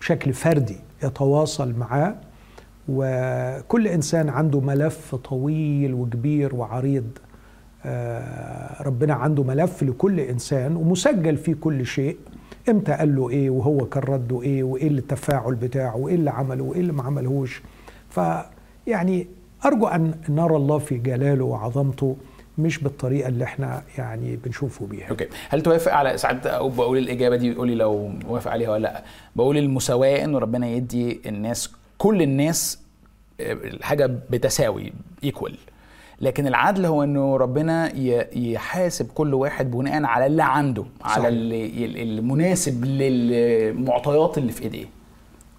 [SPEAKER 2] بشكل فردي يتواصل معاه. وكل إنسان عنده ملف طويل وكبير وعريض آه ربنا عنده ملف لكل إنسان ومسجل فيه كل شيء. إمتى قال له إيه وهو كان رده إيه وإيه التفاعل بتاعه وإيه اللي عمله وإيه اللي ما عملهوش؟ فيعني أرجو أن نرى الله في جلاله وعظمته مش بالطريقة اللي إحنا يعني بنشوفه بيها.
[SPEAKER 1] okay. هل توافق على ساعات بقول الإجابة دي قولي لو موافق عليها ولا لأ؟ بقول المساواة إنه ربنا يدي الناس كل الناس آه، الحاجة بتساوي equal لكن العدل هو إنه ربنا يحاسب كل واحد بناء على اللي عنده
[SPEAKER 2] صحيح.
[SPEAKER 1] على اللي المناسب للمعطيات اللي في إيديه.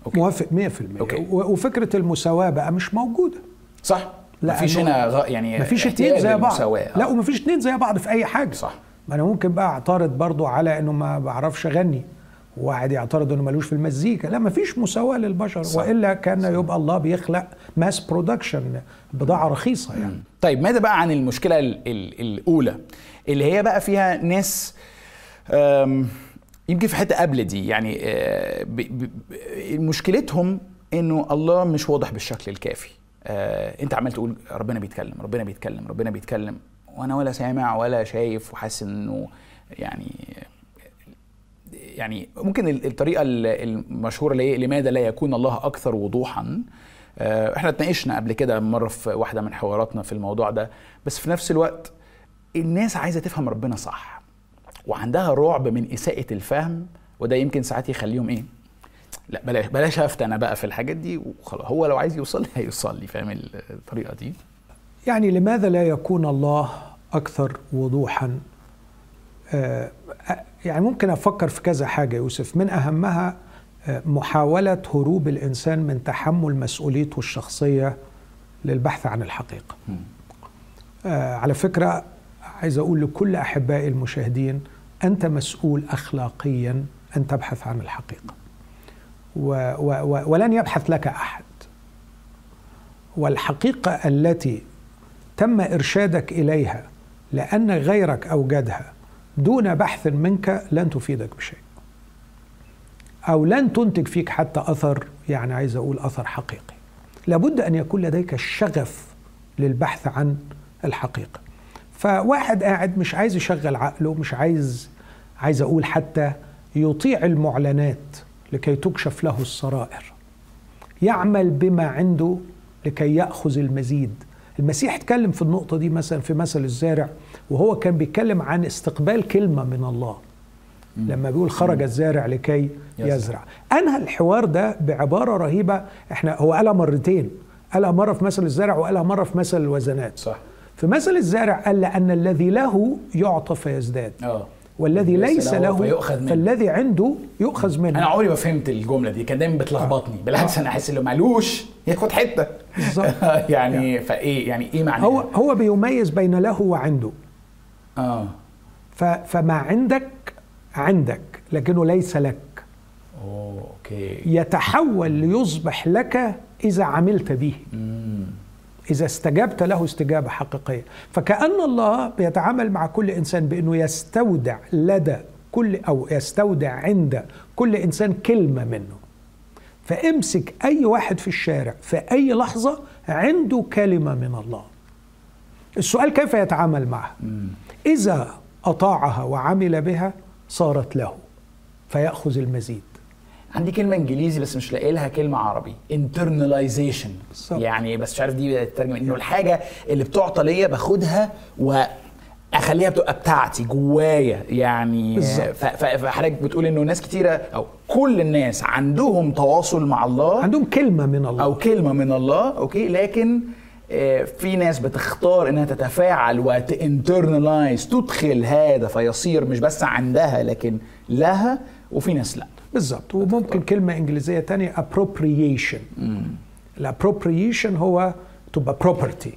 [SPEAKER 1] okay.
[SPEAKER 2] موافق 100%
[SPEAKER 1] okay.
[SPEAKER 2] و- وفكرة المساواة بقى مش موجودة.
[SPEAKER 1] صح.
[SPEAKER 2] لا،
[SPEAKER 1] مفيش هنا غ... يعني
[SPEAKER 2] مفيش اتنين زي بعض.
[SPEAKER 1] للمساواة.
[SPEAKER 2] لا
[SPEAKER 1] آه.
[SPEAKER 2] ومفيش اتنين زي بعض في أي حاجة.
[SPEAKER 1] صح.
[SPEAKER 2] ما أنا ممكن بقى أعترض برضو على إنه ما بعرفش أغني. وواحد يعترض إنه ملوش في المزيكا. لا ما فيش مساواة للبشر
[SPEAKER 1] صح.
[SPEAKER 2] وإلا كان يبقى الله بيخلق mass production بضاعة رخيصة يعني.
[SPEAKER 1] طيب ماذا بقى عن المشكلة ال ال الأولى؟ اللي هي بقى فيها ناس يمكن في حتة قبل دي يعني آه، مشكلتهم إنه الله مش واضح بالشكل الكافي. آه، أنت عمال تقول ربنا بيتكلم ربنا بيتكلم ربنا بيتكلم وأنا ولا سامع ولا شايف وحاسس إنه يعني يعني ممكن ال- الطريقة ال- المشهورة اللي هي لماذا لا يكون الله أكثر وضوحا؟ آه، إحنا اتناقشنا قبل كده مرة في واحدة من حواراتنا في الموضوع ده بس في نفس الوقت الناس عايزة تفهم ربنا صح وعندها رعب من إساءة الفهم وده يمكن ساعات يخليهم إيه؟ لا بلاش بلاش افتى أنا بقى في الحاجات دي وخلاص هو لو عايز يوصل لي هيوصل لي فاهم الطريقة دي؟
[SPEAKER 2] يعني لماذا لا يكون الله أكثر وضوحا؟ آه، يعني ممكن أفكر في كذا حاجة يوسف. من أهمها آه، محاولة هروب الإنسان من تحمل مسؤوليته الشخصية للبحث عن الحقيقة. آه، على فكرة عايز أقول لكل أحبائي المشاهدين أنت مسؤول اخلاقيا أن تبحث عن الحقيقة. و و و ولن يبحث لك أحد. والحقيقة التي تم إرشادك إليها لأن غيرك أوجدها دون بحث منك لن تفيدك بشيء. أو لن تنتج فيك حتى أثر يعني عايز أقول أثر حقيقي. لابد أن يكون لديك الشغف للبحث عن الحقيقة. فواحد قاعد مش عايز يشغل عقله مش عايز عايز أقول حتى يطيع المعلنات لكي تكشف له السرائر. يعمل بما عنده لكي يأخذ المزيد المسيح اتكلم في النقطة دي مثلا في مثل الزارع وهو كان بيتكلم عن استقبال كلمة من الله. لما بيقول خرج الزارع لكي
[SPEAKER 1] يزرع.
[SPEAKER 2] أنهى الحوار ده بعبارة رهيبة. إحنا هو قالها مرتين. قالها مرة في مثل الزارع وقالها مرة في مثل الوزنات.
[SPEAKER 1] صح.
[SPEAKER 2] في مثل الزارع قال لأن الذي له يعطى فيزداد.
[SPEAKER 1] آه.
[SPEAKER 2] والذي ليس له
[SPEAKER 1] فيؤخذ منه.
[SPEAKER 2] فالذي عنده يؤخذ منه.
[SPEAKER 1] أنا عمري ما فهمت الجملة دي كان دايما بتلخبطني. بالعكس أنا أحس إنه معلوش ياخد حتة.
[SPEAKER 2] بالظبط.
[SPEAKER 1] يعني فإيه يعني إيه معناها؟
[SPEAKER 2] هو هو بيميز بين له وعنده. آه. فما عندك عندك لكنه ليس لك.
[SPEAKER 1] أوه أوكي.
[SPEAKER 2] يتحول ليصبح لك إذا عملت به.
[SPEAKER 1] مم.
[SPEAKER 2] إذا استجبت له استجابة حقيقية. فكأن الله بيتعامل مع كل إنسان بإنه يستودع لدى كل أو يستودع عند كل إنسان كلمة منه. فامسك أي واحد في الشارع في أي لحظة عنده كلمة من الله. السؤال كيف يتعامل معها؟
[SPEAKER 1] مم.
[SPEAKER 2] إذا أطاعها وعمل بها صارت له فيأخذ المزيد.
[SPEAKER 1] عندي كلمة إنجليزي بس مش لاقي لها كلمة عربي. Internalization.
[SPEAKER 2] بالظبط.
[SPEAKER 1] يعني بس مش عارف دي بتترجم إنه الحاجة اللي بتعطى ليا باخدها وأخليها بتبقى بتاعتي جوايا. يعني فحضرتك بتقول إنه ناس كتيرة أو كل الناس عندهم تواصل مع الله.
[SPEAKER 2] عندهم كلمة من الله.
[SPEAKER 1] أو كلمة من الله أوكي؟ لكن آه، في ناس بتختار إنها تتفاعل وت internalize تدخل هذا فيصير مش بس عندها لكن لها وفي ناس لأ.
[SPEAKER 2] بالظبط وممكن كلمة إنجليزية تانية appropriation. ال appropriation هو تبقى property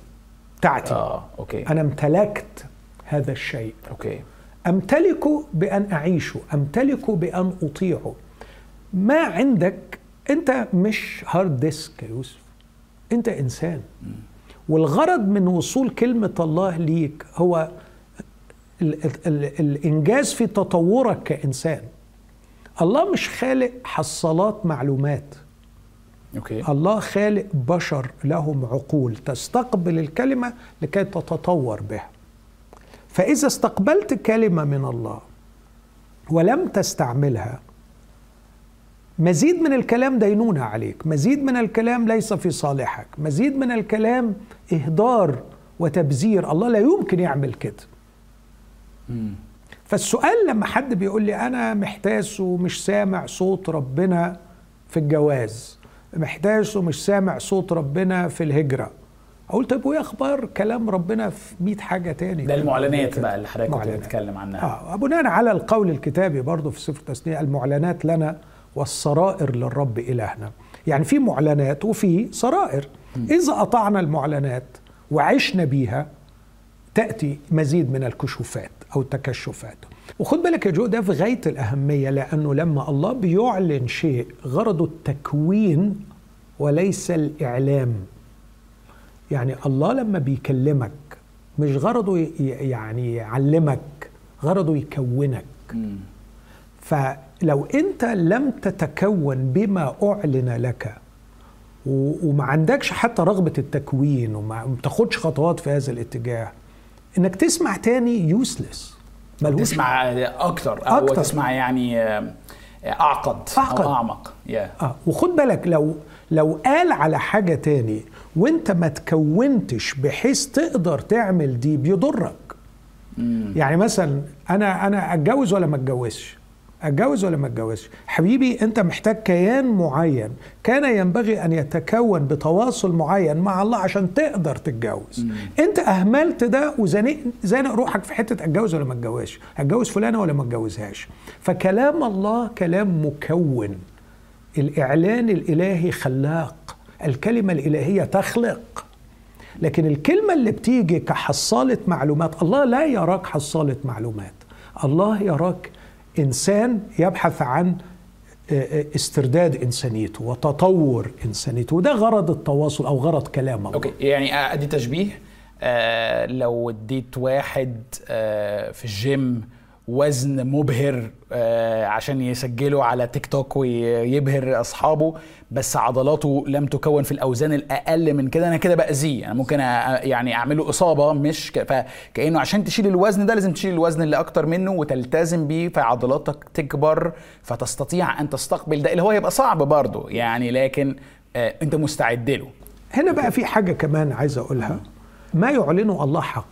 [SPEAKER 2] بتاعتي
[SPEAKER 1] آه okay.
[SPEAKER 2] أنا امتلكت هذا الشيء.
[SPEAKER 1] okay.
[SPEAKER 2] أمتلكه بأن أعيشه أمتلكه بأن أطيعه ما عندك أنت مش hard disk يا يوسف. أنت إنسان. والغرض من وصول كلمة الله ليك هو ال ال ال الإنجاز في تطورك كإنسان. الله مش خالق حصالات معلومات.
[SPEAKER 1] okay.
[SPEAKER 2] الله خالق بشر لهم عقول تستقبل الكلمة لكي تتطور بها. فإذا استقبلت كلمة من الله ولم تستعملها مزيد من الكلام دينونة عليك مزيد من الكلام ليس في صالحك مزيد من الكلام إهدار وتبذير الله لا يمكن يعمل كده. فالسؤال لما حد بيقول لي أنا محتاس ومش سامع صوت ربنا في الجواز محتاس ومش سامع صوت ربنا في الهجرة أقول طب وإيه أخبار كلام ربنا في 100 حاجة تاني؟
[SPEAKER 1] ده المعلنات بقى اللي حضرتك كنت. بتتكلم عنها.
[SPEAKER 2] آه بناء على القول الكتابي برضه في سفر التثنيه المعلنات لنا والسرائر للرب إلهنا. يعني في معلنات وفي سرائر إذا أطعنا المعلنات وعشنا بيها تأتي مزيد من الكشوفات. أو التكشفات وخد بالك يا جو ده في غاية الأهمية لأنه لما الله بيعلن شيء غرضه التكوين وليس الإعلام. يعني الله لما بيكلمك مش غرضه يعني يعلمك غرضه يكونك. فلو أنت لم تتكون بما أعلن لك وما عندكش حتى رغبة التكوين وما ما بتاخدش خطوات في هذا الاتجاه إنك تسمع تاني يوسلس
[SPEAKER 1] تسمع أكتر أو
[SPEAKER 2] أكتر.
[SPEAKER 1] تسمع يعني آه، أعقد,
[SPEAKER 2] أعقد.
[SPEAKER 1] أو أعمق يا
[SPEAKER 2] آه وخد بالك لو لو قال على حاجة تاني وأنت ما تكونتش بحيث تقدر تعمل دي بيضرك
[SPEAKER 1] مم.
[SPEAKER 2] يعني مثلا أنا أنا أتجوز ولا ما أتجوزش أتجوز ولا ما أتجوزش؟ حبيبي أنت محتاج كيان معين. كان ينبغي أن يتكون بتواصل معين مع الله عشان تقدر تتجوز. أنت أهملت ده وزنق زانق روحك في حتة أتجوز ولا ما أتجوزش؟ أتجوز فلانة ولا ما أتجوزهاش. فكلام الله كلام مكون. الإعلان الإلهي خلاق. الكلمة الإلهية تخلق. لكن الكلمة اللي بتيجي كحصالة معلومات الله لا يراك حصالة معلومات. الله يراك إنسان يبحث عن استرداد إنسانيته وتطور إنسانيته. وده غرض التواصل أو غرض كلام الله.
[SPEAKER 1] okay يعني أدي تشبيه آه لو اديت واحد آه في الجيم وزن مبهر آه عشان يسجله على تيك توك ويبهر أصحابه بس عضلاته لم تكون في الأوزان الأقل من كده. أنا كده بأذيه. أنا ممكن يعني أعمله إصابة مش ك... فكانه عشان تشيل الوزن ده لازم تشيل الوزن اللي أكتر منه وتلتزم بيه فعضلاتك تكبر فتستطيع أن تستقبل ده اللي هو هيبقى صعب برضه يعني لكن آه أنت مستعد له.
[SPEAKER 2] هنا بقى في حاجة كمان عايز أقولها. ما يعلنه الله حق.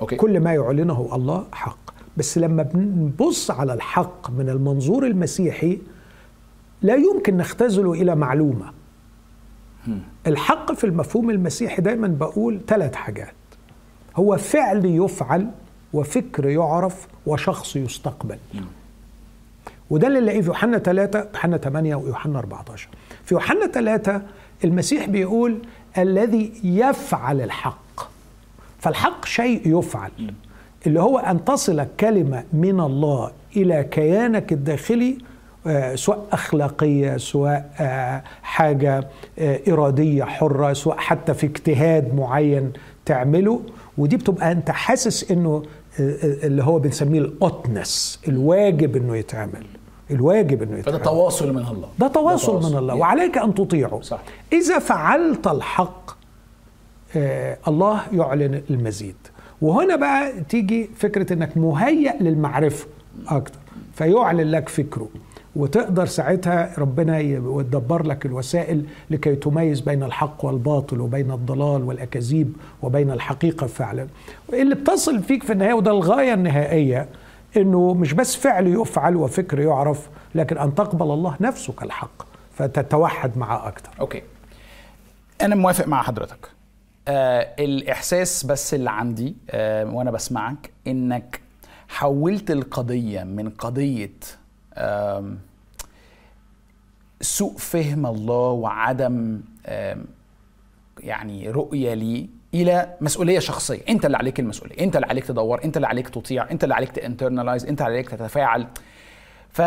[SPEAKER 1] أوكي.
[SPEAKER 2] كل ما يعلنه الله حق. بس لما بنبص على الحق من المنظور المسيحي لا يمكن نختزله إلى معلومة. الحق في المفهوم المسيحي دايما بقول ثلاث حاجات. هو فعل يفعل وفكر يعرف وشخص يستقبل. وده اللي نلاقيه في يوحنا 3 يوحنا 8 ويوحنا 14 في يوحنا 3 المسيح بيقول الذي يفعل الحق. فالحق شيء يفعل. اللي هو أن تصل كلمة من الله إلى كيانك الداخلي آه، سواء أخلاقية سواء آه، حاجة آه، إرادية حرة سواء حتى في اجتهاد معين تعمله. ودي بتبقى أنت حاسس آه، اللي هو بنسميه الاوتنس الواجب إنه يتعمل الواجب إنه
[SPEAKER 1] فده
[SPEAKER 2] يتعمل.
[SPEAKER 1] تواصل من الله.
[SPEAKER 2] ده تواصل من الله
[SPEAKER 1] يعني.
[SPEAKER 2] وعليك أن تطيعه.
[SPEAKER 1] صح.
[SPEAKER 2] إذا فعلت الحق آه الله يعلن المزيد. وهنا بقى تيجي فكرة إنك مهيأ للمعرفة أكتر فيعلن لك فكره وتقدر ساعتها ربنا يدبر لك الوسائل لكي تميز بين الحق والباطل وبين الضلال والأكاذيب وبين الحقيقة فعلا. اللي بتصل فيك في النهاية وده الغاية النهائية إنه مش بس فعل يفعل وفكر يعرف لكن أن تقبل الله نفسه كالحق فتتوحد معه أكتر.
[SPEAKER 1] أوكي. أنا موافق مع حضرتك. آه الإحساس بس اللي عندي آه وأنا بسمعك إنك حولت القضية من قضية آم، سوء فهم الله وعدم آم، يعني رؤية لي إلى مسؤولية شخصية. أنت اللي عليك المسؤولية أنت اللي عليك تدور أنت اللي عليك تطيع أنت اللي عليك تانترنالايز أنت اللي عليك تتفاعل. ف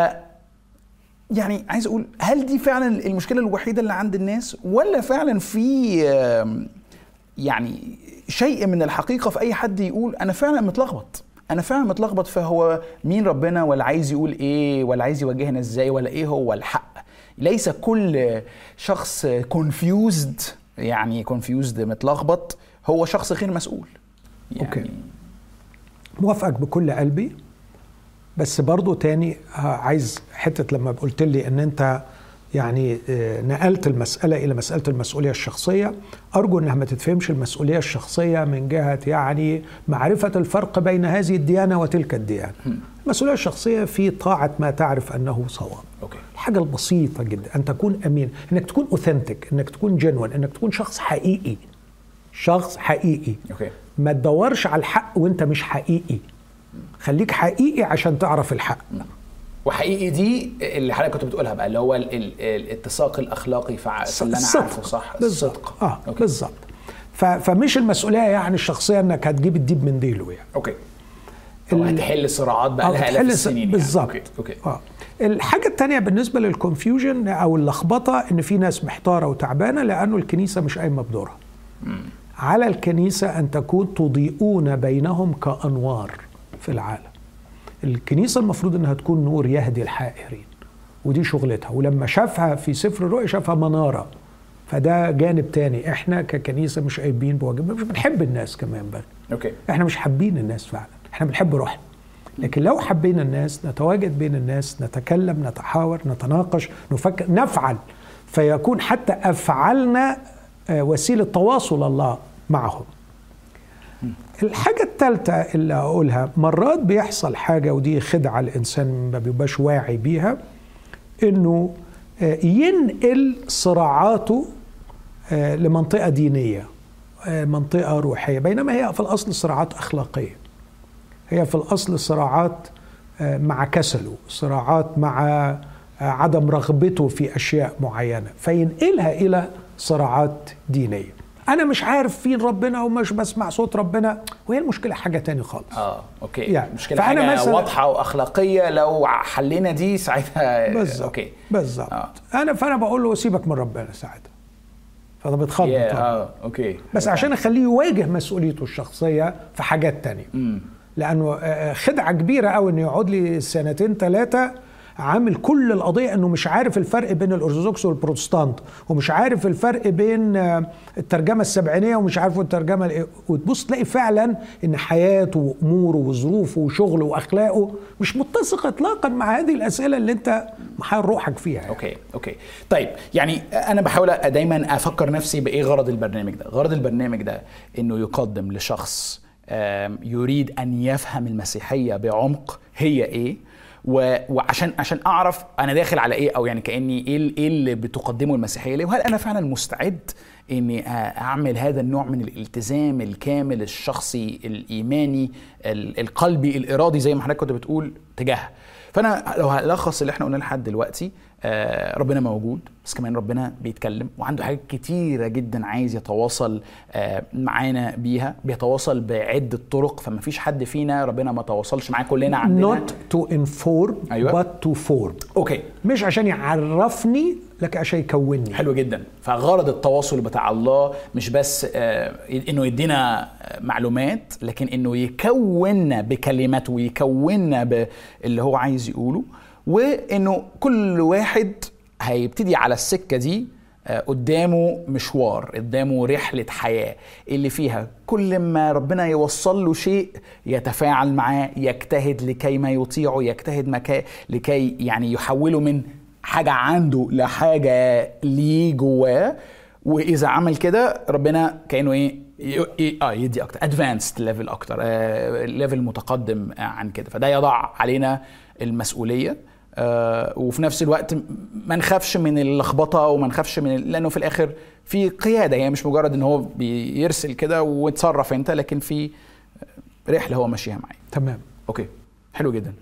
[SPEAKER 1] يعني عايز أقول هل دي فعلا المشكلة الوحيدة اللي عند الناس؟ ولا فعلا في يعني شيء من الحقيقة في أي حد يقول أنا فعلا متلخبط. أنا فعلا متلخبط فهو مين ربنا؟ ولا عايز يقول إيه؟ ولا عايز يوجهنا إزاي؟ ولا إيه هو؟ الحق ليس كل شخص confused يعني confused متلخبط هو شخص غير مسؤول. يعني
[SPEAKER 2] okay. موافقك بكل قلبي بس برضو تاني آه، عايز حتة لما قلت لي إن أنت يعني آه، نقلت المسألة إلى مسألة المسؤولية الشخصية. أرجو أنها ما تتفهمش المسؤولية الشخصية من جهة يعني معرفة الفرق بين هذه الديانة وتلك الديانة. المسؤولية الشخصية في طاعة ما تعرف أنه صواب.
[SPEAKER 1] okay.
[SPEAKER 2] الحاجة البسيطة جدا. أن تكون أمين أنك تكون authentic أنك تكون genuine أنك تكون شخص حقيقي. شخص حقيقي.
[SPEAKER 1] okay.
[SPEAKER 2] ما تدورش على الحق وأنت مش حقيقي. خليك حقيقي عشان تعرف الحق.
[SPEAKER 1] وحقيقي دي اللي حضرتك كنت بتقولها بقى اللي هو ال- ال- الاتساق الأخلاقي في اللي أنا عارفه صح؟
[SPEAKER 2] بالظبط.
[SPEAKER 1] الصدق آه
[SPEAKER 2] بالظبط. فمش المسؤولية يعني الشخصية إنك هتجيب الديب من ديله يعني.
[SPEAKER 1] okay.
[SPEAKER 2] أو
[SPEAKER 1] هتحل صراعات بقى لها
[SPEAKER 2] آلاف
[SPEAKER 1] السنين يعني.
[SPEAKER 2] بالظبط.
[SPEAKER 1] okay okay.
[SPEAKER 2] آه. الحاجة الثانية بالنسبة لل confusion أو اللخبطة إن في ناس محتارة وتعبانة لأنه الكنيسة مش قايمة بدورها. على الكنيسة أن تكون تضيئون بينهم كأنوار في العالم. الكنيسة المفروض إنها تكون نور يهدي الحائرين ودي شغلتها. ولما شافها في سفر الرؤيا شافها منارة. فده جانب تاني. إحنا ككنيسة مش قايمين بواجبنا مش بنحب الناس كمان بقى.
[SPEAKER 1] أوكي.
[SPEAKER 2] إحنا مش حابين الناس فعلا. إحنا بنحب روحنا. لكن لو حبينا الناس نتواجد بين الناس نتكلم نتحاور نتناقش نفكر نفعل. فيكون حتى افعالنا آه، وسيلة تواصل الله معهم. الحاجة الثالثة اللي أقولها مرات بيحصل حاجة ودي خدعة الإنسان ما بيبقاش واعي بيها إنه آه، ينقل صراعاته آه، لمنطقة دينية آه، منطقة روحية. بينما هي في الأصل صراعات أخلاقية. هي في الأصل صراعات مع كسله صراعات مع عدم رغبته في أشياء معينة. فينقلها إلى صراعات دينية. أنا مش عارف فين ربنا ومش بسمع صوت ربنا. وهي المشكلة حاجة تاني خالص.
[SPEAKER 1] آه okay.
[SPEAKER 2] يعني
[SPEAKER 1] مشكلة
[SPEAKER 2] فأنا
[SPEAKER 1] حاجة
[SPEAKER 2] مثلاً-
[SPEAKER 1] واضحة وأخلاقية. لو حلينا دي ساعتها
[SPEAKER 2] بالظبط
[SPEAKER 1] okay.
[SPEAKER 2] بالظبط.
[SPEAKER 1] آه.
[SPEAKER 2] أنا فأنا بقول له سيبك من ربنا ساعتها. فده بيتخض. طبعاً.
[SPEAKER 1] آه okay.
[SPEAKER 2] بس عشان أخليه يواجه مسؤوليته الشخصية في حاجات تانية.
[SPEAKER 1] امم
[SPEAKER 2] لأنه آه، خدعة كبيرة قوي إنه يقعد لي سنتين ثلاثة عامل كل القضية إنه مش عارف الفرق بين الأرثوذكس والبروتستانت ومش عارف الفرق بين آه، الترجمة السبعينية ومش عارف الترجمة الإيه. وتبص تلاقي فعلا إن حياته وأموره وظروفه وشغله وأخلاقه مش متسق اطلاقا مع هذه الأسئلة اللي أنت محير روحك فيها يعني.
[SPEAKER 1] أوكي أوكي طيب يعني أنا بحاول دايما أفكر نفسي بإيه غرض البرنامج ده غرض البرنامج ده إنه يقدم لشخص يريد أن يفهم المسيحية بعمق هي إيه و- وعشان عشان أعرف أنا داخل على إيه أو يعني كأني إيه إيه اللي بتقدمه المسيحية ليه وهل أنا فعلا مستعد إني أعمل هذا النوع من الالتزام الكامل الشخصي الإيماني ال- القلبي الإرادي زي ما حضرتك كنت بتقول تجاهها فأنا لو هلخص اللي إحنا قلناه لحد دلوقتي ربنا موجود بس كمان ربنا بيتكلم وعنده حاجات كتيرة جدا عايز يتواصل آه، معانا بيها بيتواصل بعدة طرق فما فيش حد فينا ربنا ما تواصلش معاه كلنا عندنا.
[SPEAKER 2] Not to inform
[SPEAKER 1] أيوة.
[SPEAKER 2] but to form.
[SPEAKER 1] أوكي.
[SPEAKER 2] مش عشان يعرفني لكن عشان يكونني.
[SPEAKER 1] حلو جدا. فغرض التواصل بتاع الله مش بس آه، إنه يدينا آه، معلومات لكن إنه يكوننا بكلماته ويكوننا باللي هو عايز يقوله. وإنه كل واحد هيبتدي على السكة دي آه، قدامه مشوار قدامه رحلة حياة اللي فيها كل ما ربنا يوصل له شيء يتفاعل معاه يجتهد لكي ما يطيعه يجتهد مكا لكي يعني يحوله من حاجة عنده لحاجة ليه جواه. وإذا عمل كده ربنا كأنه إيه آه يدي أكتر advanced level أكتر level متقدم آه، عن كده. فده يضع علينا المسؤولية. وفي نفس الوقت ما نخافش من اللخبطة وما نخافش من لأنه في الآخر في قيادة هي مش مجرد إن هو بيرسل كده وتصرف أنت لكن في رحلة هو ماشيها معايا.
[SPEAKER 2] تمام.
[SPEAKER 1] أوكي. حلو جدا.